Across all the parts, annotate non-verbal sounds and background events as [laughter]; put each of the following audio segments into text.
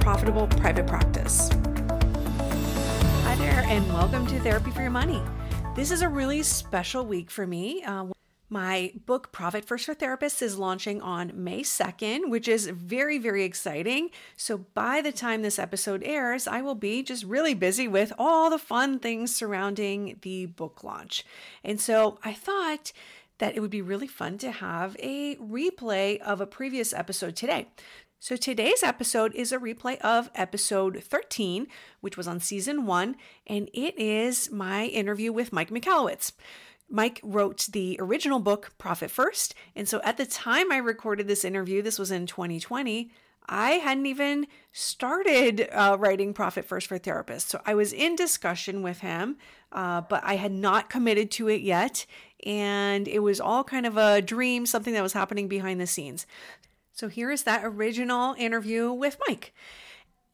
profitable private practice. Hi there, and welcome to Therapy for Your Money. This is a really special week for me. Uh, my book, Profit First for Therapists, is launching on May 2nd, which is very, very exciting. So, by the time this episode airs, I will be just really busy with all the fun things surrounding the book launch. And so, I thought that it would be really fun to have a replay of a previous episode today. So today's episode is a replay of episode 13, which was on season one, and it is my interview with Mike Michalowicz. Mike wrote the original book, Profit First. And so at the time I recorded this interview, this was in 2020, I hadn't even started uh, writing Profit First for Therapists. So I was in discussion with him, uh, but I had not committed to it yet. And it was all kind of a dream, something that was happening behind the scenes. So here is that original interview with Mike.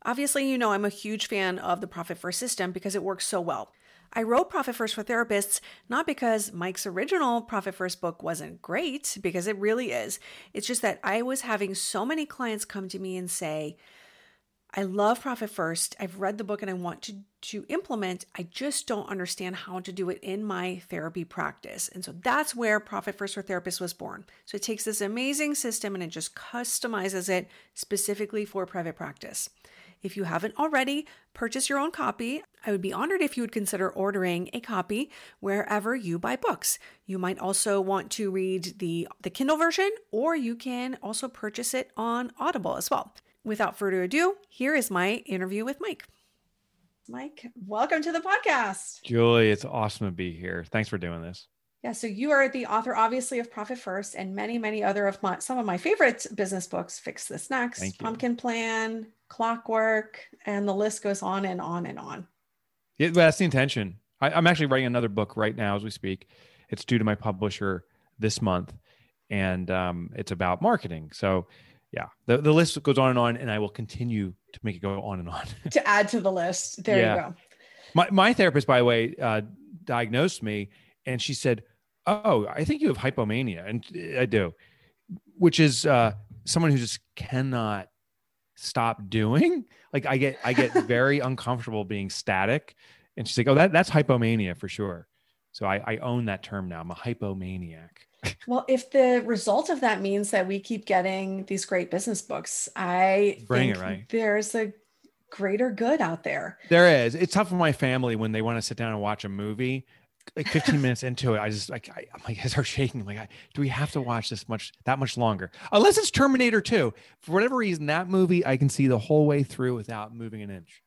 Obviously, you know I'm a huge fan of the Profit First system because it works so well. I wrote Profit First for Therapists not because Mike's original Profit First book wasn't great, because it really is. It's just that I was having so many clients come to me and say, I love Profit First. I've read the book and I want to, to implement. I just don't understand how to do it in my therapy practice. And so that's where Profit First for Therapists was born. So it takes this amazing system and it just customizes it specifically for private practice. If you haven't already, purchase your own copy. I would be honored if you would consider ordering a copy wherever you buy books. You might also want to read the, the Kindle version, or you can also purchase it on Audible as well without further ado, here is my interview with Mike. Mike, welcome to the podcast. Julie, it's awesome to be here. Thanks for doing this. Yeah, so you are the author, obviously, of Profit First, and many, many other of my some of my favorite business books: Fix This Next, Pumpkin Plan, Clockwork, and the list goes on and on and on. Yeah, that's the intention. I, I'm actually writing another book right now as we speak. It's due to my publisher this month, and um, it's about marketing. So yeah, the, the list goes on and on, and I will continue to make it go on and on. to add to the list. There yeah. you go. My, my therapist, by the way, uh, diagnosed me and she said, Oh, I think you have hypomania. And I do, which is uh, someone who just cannot stop doing. Like I get, I get very [laughs] uncomfortable being static. And she's like, Oh, that, that's hypomania for sure. So I, I own that term now. I'm a hypomaniac well, if the result of that means that we keep getting these great business books, I bring think it right. There's a greater good out there. There is. It's tough for my family when they want to sit down and watch a movie. Like 15 [laughs] minutes into it, I just like I, like I start shaking. I'm like, I, do we have to watch this much that much longer? Unless it's Terminator 2. For whatever reason, that movie I can see the whole way through without moving an inch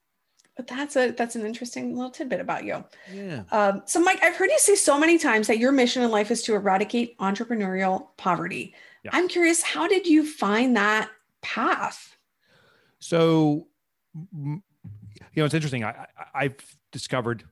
but that's a that's an interesting little tidbit about you. Yeah. Um, so, Mike, I've heard you say so many times that your mission in life is to eradicate entrepreneurial poverty. Yes. I'm curious, how did you find that path? So, you know, it's interesting. I, I have discovered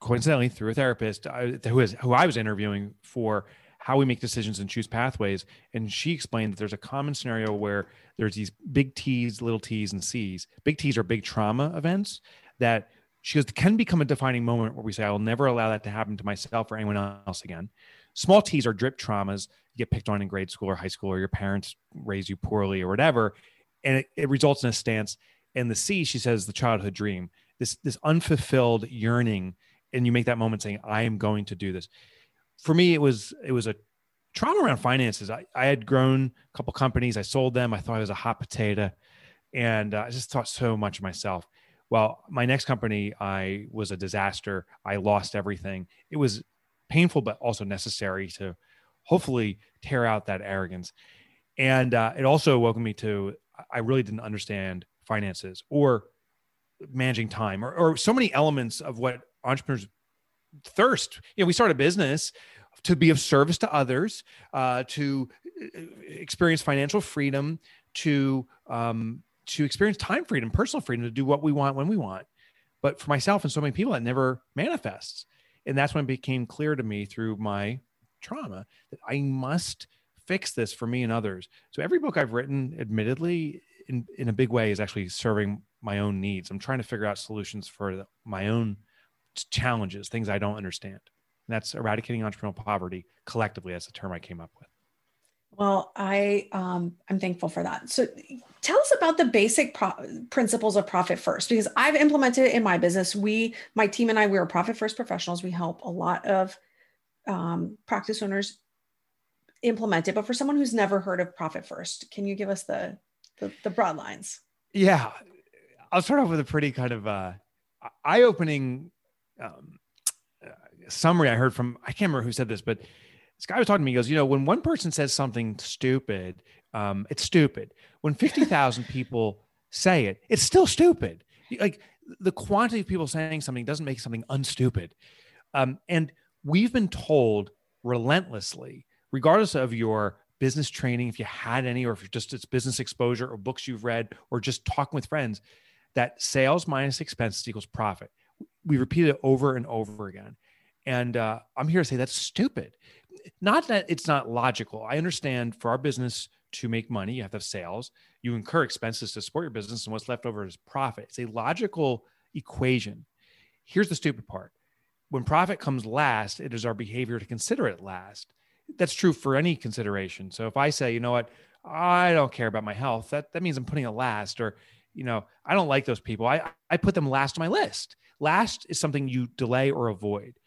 coincidentally through a therapist uh, who is who I was interviewing for how we make decisions and choose pathways. And she explained that there's a common scenario where there's these big T's, little T's, and C's. Big T's are big trauma events that she goes can become a defining moment where we say, I will never allow that to happen to myself or anyone else again. Small T's are drip traumas. You get picked on in grade school or high school, or your parents raise you poorly or whatever. And it, it results in a stance. And the C, she says, the childhood dream, this this unfulfilled yearning. And you make that moment saying, I am going to do this for me, it was it was a trauma around finances. I, I had grown a couple companies. I sold them. I thought I was a hot potato, and uh, I just thought so much of myself. Well, my next company, I was a disaster. I lost everything. It was painful, but also necessary to hopefully tear out that arrogance. And uh, it also woke me to I really didn't understand finances or managing time or, or so many elements of what entrepreneurs thirst. You know, we start a business to be of service to others, uh, to uh, experience financial freedom, to um, to experience time freedom, personal freedom to do what we want when we want. But for myself and so many people, that never manifests. And that's when it became clear to me through my trauma that I must fix this for me and others. So every book I've written, admittedly, in, in a big way, is actually serving my own needs. I'm trying to figure out solutions for the, my own challenges, things I don't understand. And that's eradicating entrepreneurial poverty collectively. That's the term I came up with. Well, I um, I'm thankful for that. So, tell us about the basic pro- principles of profit first, because I've implemented it in my business. We, my team and I, we are profit first professionals. We help a lot of um, practice owners implement it. But for someone who's never heard of profit first, can you give us the the, the broad lines? Yeah, I'll start off with a pretty kind of uh, eye-opening um, uh, summary I heard from I can't remember who said this, but this guy was talking to me. He goes, you know, when one person says something stupid, um, it's stupid. When 50,000 [laughs] people say it, it's still stupid. Like the quantity of people saying something doesn't make something unstupid. Um, and we've been told relentlessly, regardless of your business training, if you had any, or if just it's business exposure or books you've read, or just talking with friends, that sales minus expenses equals profit. We repeat it over and over again. And uh, I'm here to say that's stupid not that it's not logical. I understand for our business to make money, you have to have sales, you incur expenses to support your business, and what's left over is profit. It's a logical equation. Here's the stupid part when profit comes last, it is our behavior to consider it last. That's true for any consideration. So if I say, you know what, I don't care about my health, that, that means I'm putting it last, or, you know, I don't like those people. I, I put them last on my list. Last is something you delay or avoid.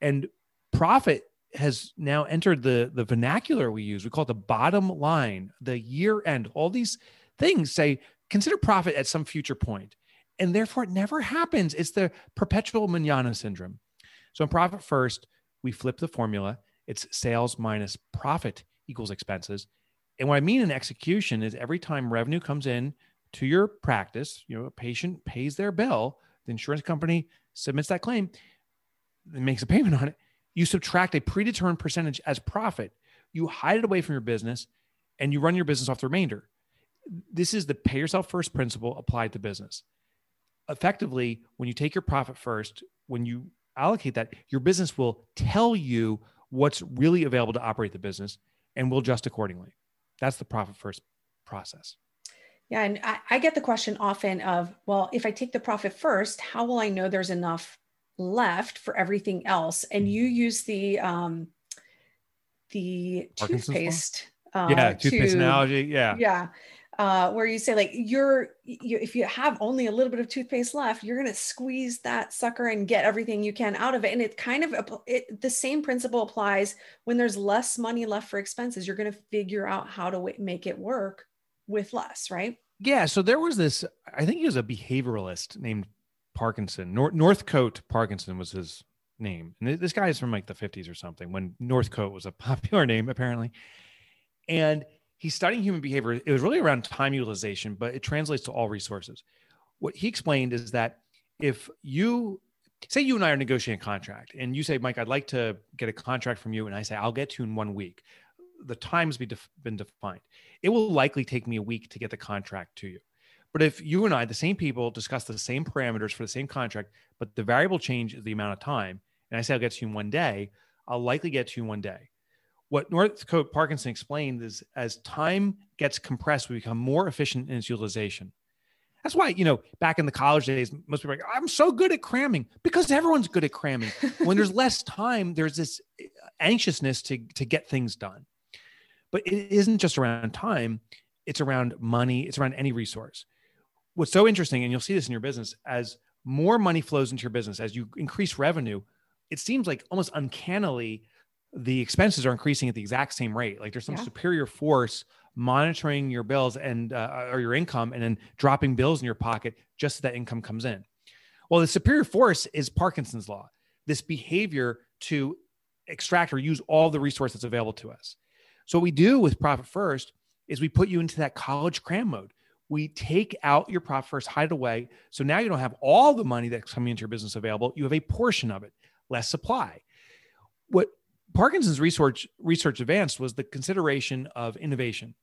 And profit has now entered the the vernacular we use. We call it the bottom line, the year end. All these things say consider profit at some future point, and therefore it never happens. It's the perpetual manana syndrome. So in profit first, we flip the formula. It's sales minus profit equals expenses. And what I mean in execution is every time revenue comes in to your practice, you know, a patient pays their bill, the insurance company submits that claim, and makes a payment on it you subtract a predetermined percentage as profit, you hide it away from your business, and you run your business off the remainder. This is the pay yourself first principle applied to business. Effectively, when you take your profit first, when you allocate that, your business will tell you what's really available to operate the business and will adjust accordingly. That's the profit first process. Yeah. And I, I, get the question often of, well, if I take the profit first, how will I know there's enough left for everything else and you mm-hmm. use the um the toothpaste um, yeah toothpaste to, analogy yeah yeah uh, where you say like you're you, if you have only a little bit of toothpaste left you're going to squeeze that sucker and get everything you can out of it and it kind of it, the same principle applies when there's less money left for expenses you're going to figure out how to w- make it work with less right yeah so there was this i think he was a behavioralist named Parkinson. North Northcote Parkinson was his name. And this guy is from like the 50s or something when Northcote was a [laughs] popular name, apparently. And he's studying human behavior. It was really around time utilization, but it translates to all resources. What he explained is that if you say you and I are negotiating a contract and you say, Mike, I'd like to get a contract from you. And I say, I'll get to in one week. The time's been defined. It will likely take me a week to get the contract to you. But if you and I, the same people, discuss the same parameters for the same contract, but the variable change is the amount of time, and I say I'll get to you in one day, I'll likely get to you in one day. What Northcote Parkinson explained is as time gets compressed, we become more efficient in its utilization. That's why, you know, back in the college days, most people are like, I'm so good at cramming because everyone's good at cramming. [laughs] when there's less time, there's this eh, anxiousness to, to get things done. But it isn't just around time, it's around money, it's around any resource what's so interesting, and you'll see this in your business, as more money flows into your business, as you increase revenue, it seems like almost uncannily the expenses are increasing at the exact same rate. Like there's some yeah. superior force monitoring your bills and uh, or your income, and then dropping bills in your pocket just so that income comes in. Well, the superior force is Parkinson's law. This behavior to extract or use all the resources that's available to us. So what we do with Profit First is we put you into that college cram mode we take out your profit first, hide it away. So now you don't have all the money that's coming into your business available. You have a portion of it, less supply. What Parkinson's research research advanced was the consideration of innovation.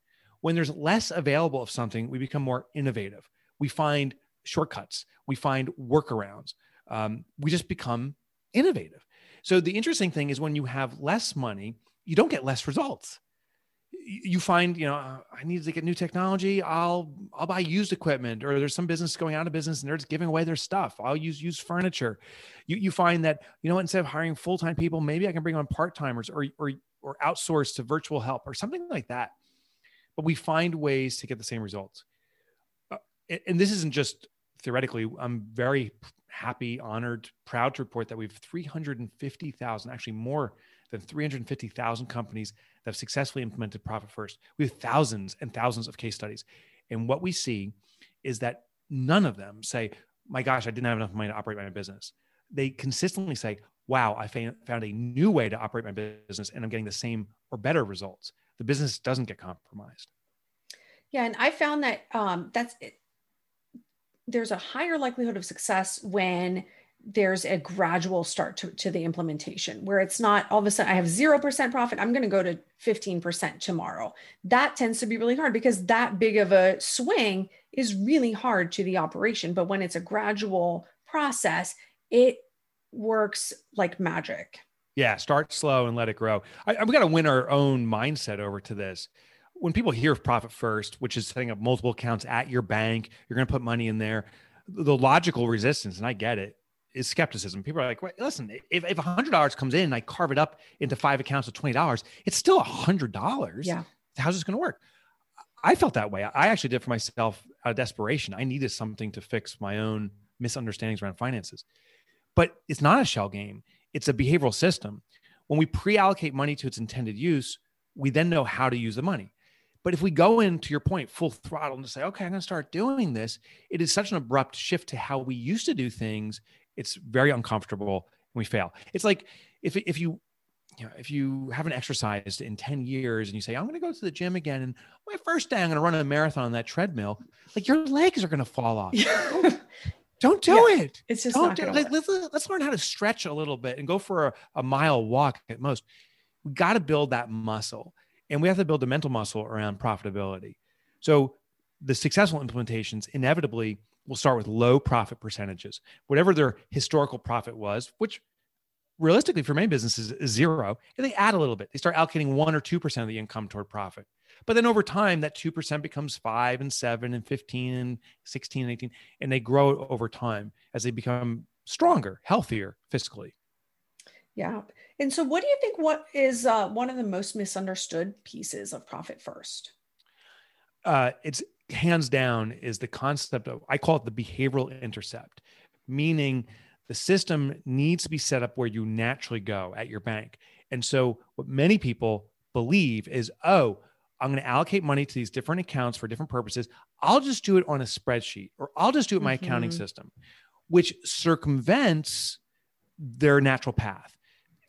When there's less available of something, we become more innovative. We find shortcuts, we find workarounds. Um, we just become innovative. So the interesting thing is when you have less money, you don't get less results you find you know i need to get new technology. I'll i'll buy used equipment or there's some business going out of business and they're just giving away their stuff. I'll use used furniture. You, you find that you know instead of hiring full-time people maybe i can bring on part-timers or or or outsource to virtual help or something like that. But we find ways to get the same results. Uh, and this isn't just theoretically i'm very happy honored proud to report that we've 350000 actually more than 350000 companies that have successfully implemented profit first. We have thousands and thousands of case studies. And what we see is that none of them say, my gosh, I didn't have enough money to operate my business. They consistently say, wow, I found a new way to operate my business and I'm getting the same or better results. The business doesn't get compromised. Yeah. And I found that um, that's, there's a higher likelihood of success when there's a gradual start to, to the implementation where it's not all of a sudden I have 0% profit, I'm going to go to 15% tomorrow. That tends to be really hard because that big of a swing is really hard to the operation. But when it's a gradual process, it works like magic. Yeah, start slow and let it grow. I, we got to win our own mindset over to this. When people hear of profit first, which is setting up multiple accounts at your bank, you're going to put money in there. The logical resistance, and I get it, is skepticism. People are like, Wait, listen, if, if $100 comes in and I carve it up into five accounts of $20, it's still $100. Yeah. How's this going to work? I felt that way. I actually did for myself out of desperation. I needed something to fix my own misunderstandings around finances. But it's not a shell game, it's a behavioral system. When we pre allocate money to its intended use, we then know how to use the money. But if we go into your point full throttle and just say, okay, I'm going to start doing this, it is such an abrupt shift to how we used to do things it's very uncomfortable and we fail. It's like if, if you, you know, if you haven't exercised in 10 years and you say, I'm going to go to the gym again, and my first day I'm going to run a marathon on that treadmill, like your legs are going to fall off. Don't do yeah, it. It's just Don't do, let, us let's learn how to stretch a little bit and go for a, a mile walk at most. We got to build that muscle and we have to build a mental muscle around profitability. So the successful implementations inevitably will start with low profit percentages, whatever their historical profit was, which realistically for many businesses is zero. And they add a little bit. They start allocating one or 2% of the income toward profit. But then over time, that 2% becomes five and seven and 15 and 16 and 18. And they grow over time as they become stronger, healthier fiscally. Yeah. And so, what do you think? What is uh, one of the most misunderstood pieces of Profit First? Uh, it's hands down is the concept of I call it the behavioral intercept, meaning the system needs to be set up where you naturally go at your bank. And so what many people believe is, oh, I'm going to allocate money to these different accounts for different purposes. I'll just do it on a spreadsheet or I'll just do it my mm-hmm. accounting system, which circumvents their natural path.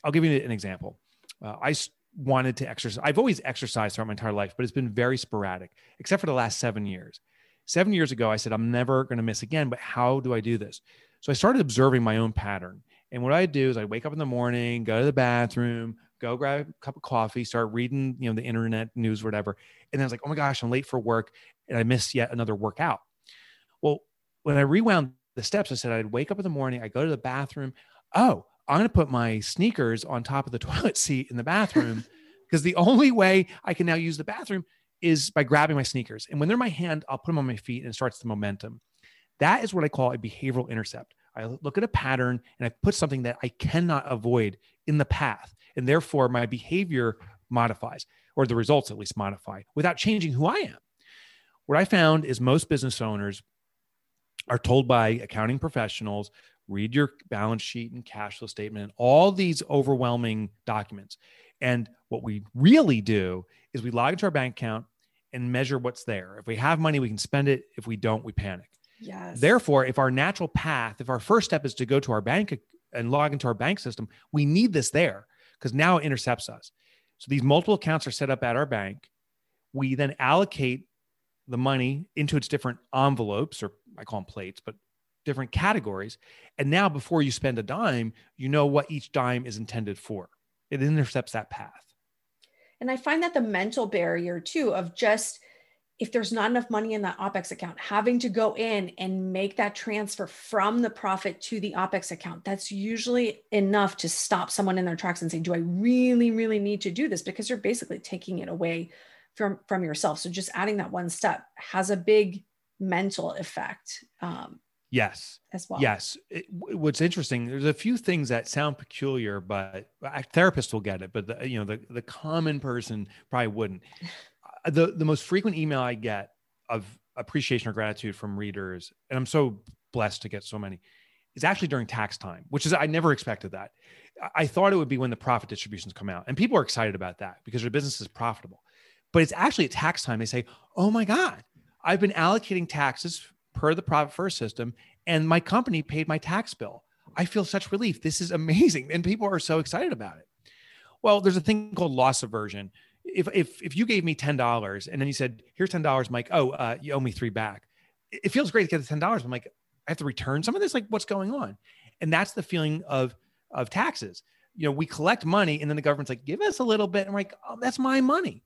I'll give you an example. Uh, I wanted to exercise. I've always exercised throughout my entire life, but it's been very sporadic, except for the last seven years. Seven years ago, I said, I'm never going to miss again, but how do I do this? So I started observing my own pattern. And what I do is I wake up in the morning, go to the bathroom, go grab a cup of coffee, start reading, you know, the internet news, whatever. And then I was like, oh my gosh, I'm late for work and I missed yet another workout. Well, when I rewound the steps, I said I'd wake up in the morning, I go to the bathroom. Oh, I'm going to put my sneakers on top of the [laughs] toilet seat in the bathroom because the only way I can now use the bathroom is by grabbing my sneakers. And when they're in my hand, I'll put them on my feet and it starts the momentum. That is what I call a behavioral intercept. I look at a pattern and I put something that I cannot avoid in the path. And therefore, my behavior modifies, or the results at least modify, without changing who I am. What I found is most business owners are told by accounting professionals read your balance sheet and cash flow statement and all these overwhelming documents. And what we really do is we log into our bank account and measure what's there. If we have money, we can spend it. If we don't, we panic. Yes. Therefore, if our natural path, if our first step is to go to our bank and log into our bank system, we need this there because now it intercepts us. So these multiple accounts are set up at our bank. We then allocate the money into its different envelopes, or I call them plates, but different categories. And now, before you spend a dime, you know what each dime is intended for. It intercepts that path. And I find that the mental barrier too of just if there's not enough money in that OPEX account, having to go in and make that transfer from the profit to the OPEX account, that's usually enough to stop someone in their tracks and say, Do I really, really need to do this? Because you're basically taking it away from, from yourself. So just adding that one step has a big mental effect. Um, Yes. As well. Yes. It, what's interesting, there's a few things that sound peculiar, but therapists will get it, but the, you know, the, the common person probably wouldn't. Uh, the, the most frequent email I get of appreciation or gratitude from readers, and I'm so blessed to get so many, is actually during tax time, which is, I never expected that. I thought it would be when the profit distributions come out. And people are excited about that because their business is profitable. But it's actually at tax time. They say, oh my God, I've been allocating taxes per the profit first system, and my company paid my tax bill. I feel such relief. This is amazing. And people are so excited about it. Well, there's a thing called loss aversion. If, if, if you gave me $10 and then you said, here's $10, Mike, oh, uh, you owe me three back. It feels great to get the $10. I'm like, I have to return some of this. Like, what's going on? And that's the feeling of, of taxes. You know, we collect money and then the government's like, give us a little bit. And I'm like, oh, that's my money.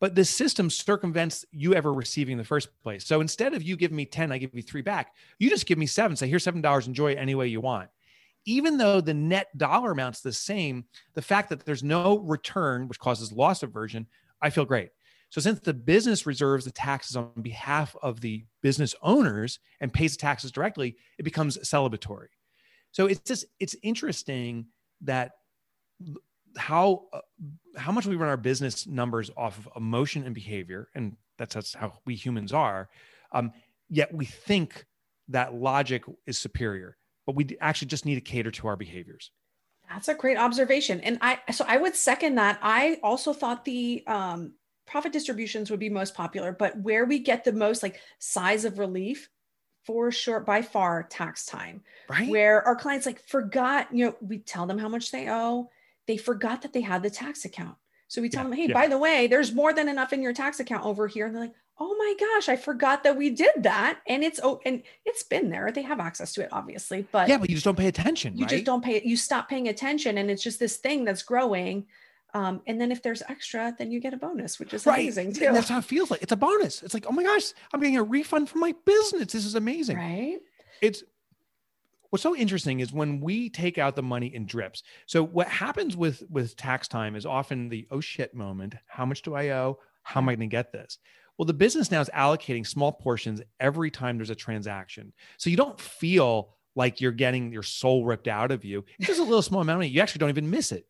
But this system circumvents you ever receiving in the first place. So instead of you giving me 10, I give you three back, you just give me seven, say, here's $7, enjoy it any way you want. Even though the net dollar amount's the same, the fact that there's no return, which causes loss aversion, I feel great. So since the business reserves the taxes on behalf of the business owners and pays the taxes directly, it becomes celebratory. So it's just it's interesting that how uh, how much we run our business numbers off of emotion and behavior, and that's that's how we humans are. Um, yet we think that logic is superior, but we actually just need to cater to our behaviors. That's a great observation, and I so I would second that. I also thought the um, profit distributions would be most popular, but where we get the most like size of relief for sure by far tax time right where our clients like forgot you know we tell them how much they owe they forgot that they had the tax account. So we tell yeah, them, hey, yeah. by the way, there's more than enough in your tax account over here. And they're like, oh my gosh, I forgot that we did that. And it's oh, and it's been there. They have access to it, obviously. But yeah, but you just don't pay attention. You right? just don't pay it. You stop paying attention. And it's just this thing that's growing. Um, and then if there's extra, then you get a bonus, which is right. amazing too. And that's how it feels like. It's a bonus. It's like, oh my gosh, I'm getting a refund from my business. This is amazing. Right. It's what's so interesting is when we take out the money in drips. So what happens with with tax time is often the oh shit moment. How much do i owe? How am i going to get this? Well the business now is allocating small portions every time there's a transaction. So you don't feel like you're getting your soul ripped out of you. It's just a little small amount of money. You actually don't even miss it.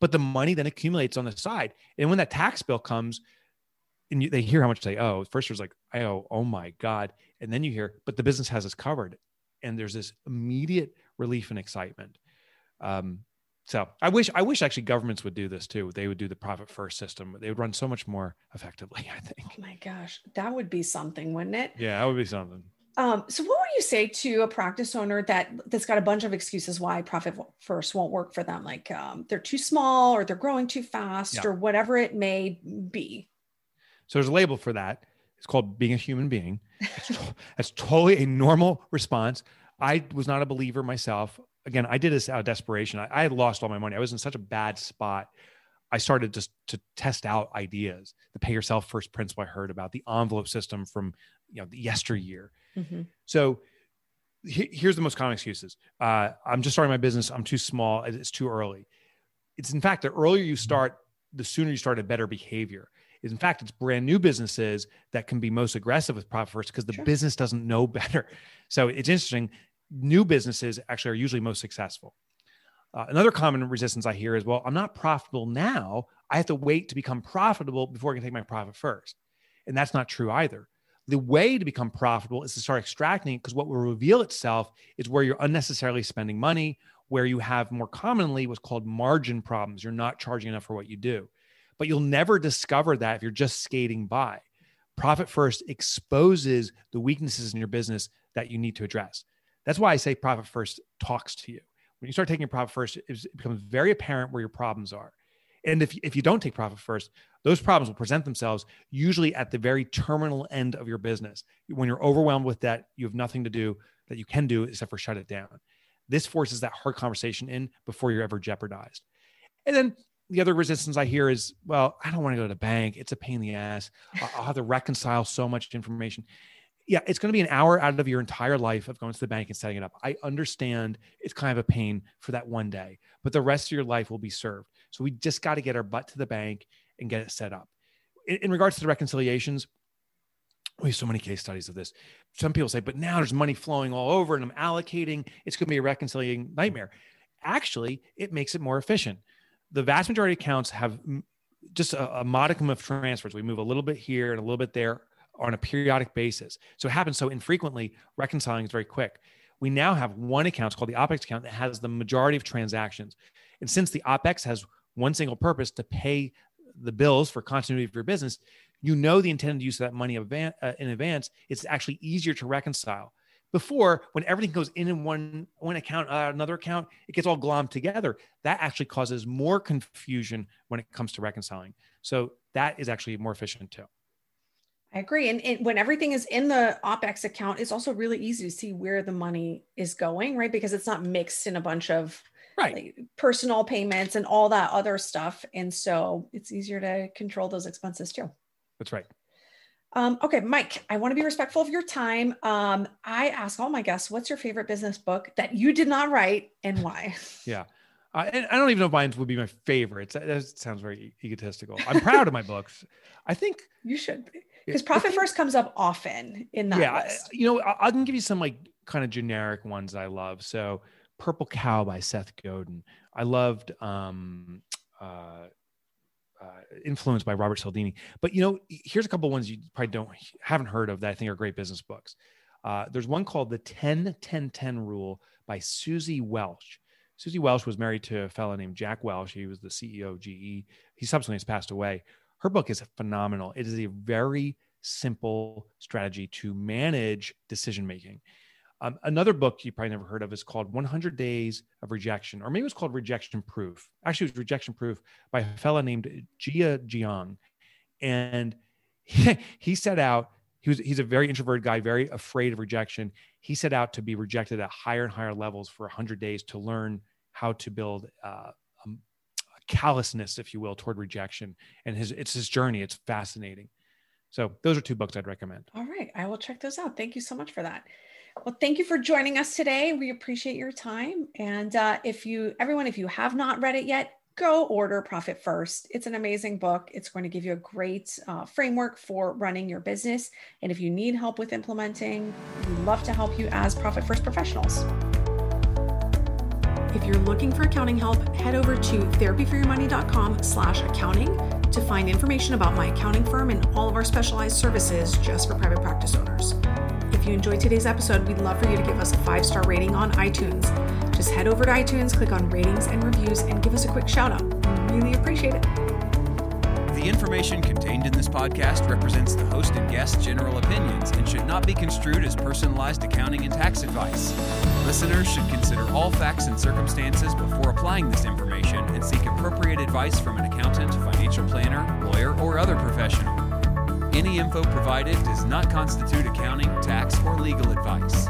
But the money then accumulates on the side. And when that tax bill comes and you, they hear how much they owe. First there's like i owe oh my god. And then you hear but the business has us covered and there's this immediate relief and excitement. Um, so I wish I wish actually governments would do this too. They would do the profit first system. They would run so much more effectively. [laughs] I think. Oh my gosh, that would be something, wouldn't it? Yeah, that would be something. Um, so what would you say to a practice owner that that's got a bunch of excuses why profit first won't work for them? Like um, they're too small, or they're growing too fast, yeah. or whatever it may be. So there's a label for that. It's called being a human being. [laughs] That's, totally a normal response. I was not a believer myself. Again, I did this out of desperation. I, I had lost all my money. I was in such a bad spot. I started just to test out ideas. The pay yourself first principle I heard about, the envelope system from you know the yesteryear. Mm-hmm. So he, here's the most common excuses. Uh, I'm just starting my business. I'm too small. It's too early. It's in fact the earlier you start, the sooner you start a better behavior is in fact it's brand new businesses that can be most aggressive with profit first because the sure. business doesn't know [laughs] better. So it's interesting. New businesses actually are usually most successful. Uh, another common resistance i hear is well i'm not profitable now. I have to wait to become profitable before i can take my profit first. And that's not true either. The way to become profitable is to start extracting because what will reveal itself is where you're unnecessarily spending money where you have more commonly what's called margin problems. You're not charging enough for what you do but you'll never discover that if you're just skating by. Profit First exposes the weaknesses in your business that you need to address. That's why I say Profit First talks to you. When you start taking Profit First, it becomes very apparent where your problems are. And if, if you don't take profit first, those problems will present themselves usually at the very terminal end of your business. When you're overwhelmed with debt, you have nothing to do that you can do except for shut it down. This forces that hard conversation in before you're ever jeopardized. And then the other resistance I hear is, well, I don't want to go to the bank. It's a pain in the ass. I'll have to reconcile so much information. Yeah, it's going to be an hour out of your entire life of going to the bank and setting it up. I understand it's kind of a pain for that one day, but the rest of your life will be served. So we just got to get our butt to the bank and get it set up. In, in regards to the reconciliations, we have so many case studies of this. Some people say, but now there's money flowing all over and I'm allocating. It's going to be a reconciling nightmare. Actually, it makes it more efficient. The vast majority of accounts have just a, a modicum of transfers. We move a little bit here and a little bit there on a periodic basis. So it happens so infrequently, reconciling is very quick. We now have one account called the OPEX account that has the majority of transactions. And since the OPEX has one single purpose to pay the bills for continuity of your business, you know the intended use of that money uh, in advance, it's actually easier to reconcile. Before, when everything goes in in one one account, uh, another account, it gets all glommed together. That actually causes more confusion when it comes to reconciling. So that is actually more efficient too. I agree. And, and, when everything is in the OPEX account, it's also really easy to see where the money is going, right? Because it's not mixed in a bunch of right. Like, personal payments and all that other stuff. And so it's easier to control those expenses too. That's right. Um, okay, Mike, I want to be respectful of your time. Um, I ask all my guests, what's your favorite business book that you did not write and why? [laughs] Yeah. And I don't even know if mine would be my favorites. That, that sounds very egotistical. I'm proud of my books. I think you should be because Profit First comes up often in that. Yeah, list. you know, I, I can give you some like kind of generic ones I love. So, Purple Cow by Seth Godin. I loved um, uh, uh, influenced by Robert Cialdini. But you know, here's a couple ones you probably don't haven't heard of that I think are great business books. Uh, there's one called the 10 10 10 rule by Suzy Welch. Suzy Welch was married to a fellow named Jack Welch. He was the CEO of GE. He subsequently has passed away. Her book is phenomenal. It is a very simple strategy to manage decision making. Um, another book you probably never heard of is called 100 Days of Rejection, or maybe it was called Rejection Proof. Actually, it was Rejection Proof by a fellow named Jia Jiang. And he, [laughs] he set out, he was, he's a very introverted guy, very afraid of rejection. He set out to be rejected at higher and higher levels for 100 days to learn how to build uh, a, a callousness, if you will, toward rejection. And his, it's his journey. It's fascinating. So those are two books I'd recommend. All right. I will check those out. Thank you so much for that. Well, thank you for joining us today. We appreciate your time. And uh, if you, everyone, if you have not read it yet, go order Profit First. It's an amazing book. It's going to give you a great uh, framework for running your business. And if you need help with implementing, we'd love to help you as Profit First professionals. If you're looking for accounting help, head over to therapyforyourmoney.com slash accounting to find information about my accounting firm and all of our specialized services just for private practice owners. If you enjoyed today's episode, we'd love for you to give us a five star rating on iTunes. Just head over to iTunes, click on ratings and reviews, and give us a quick shout out. We really appreciate it. The information contained in this podcast represents the host and guest's general opinions and should not be construed as personalized accounting and tax advice. Listeners should consider all facts and circumstances before applying this information and seek appropriate advice from an accountant, financial planner, lawyer, or other professional. Any info provided does not constitute accounting, tax, or legal advice.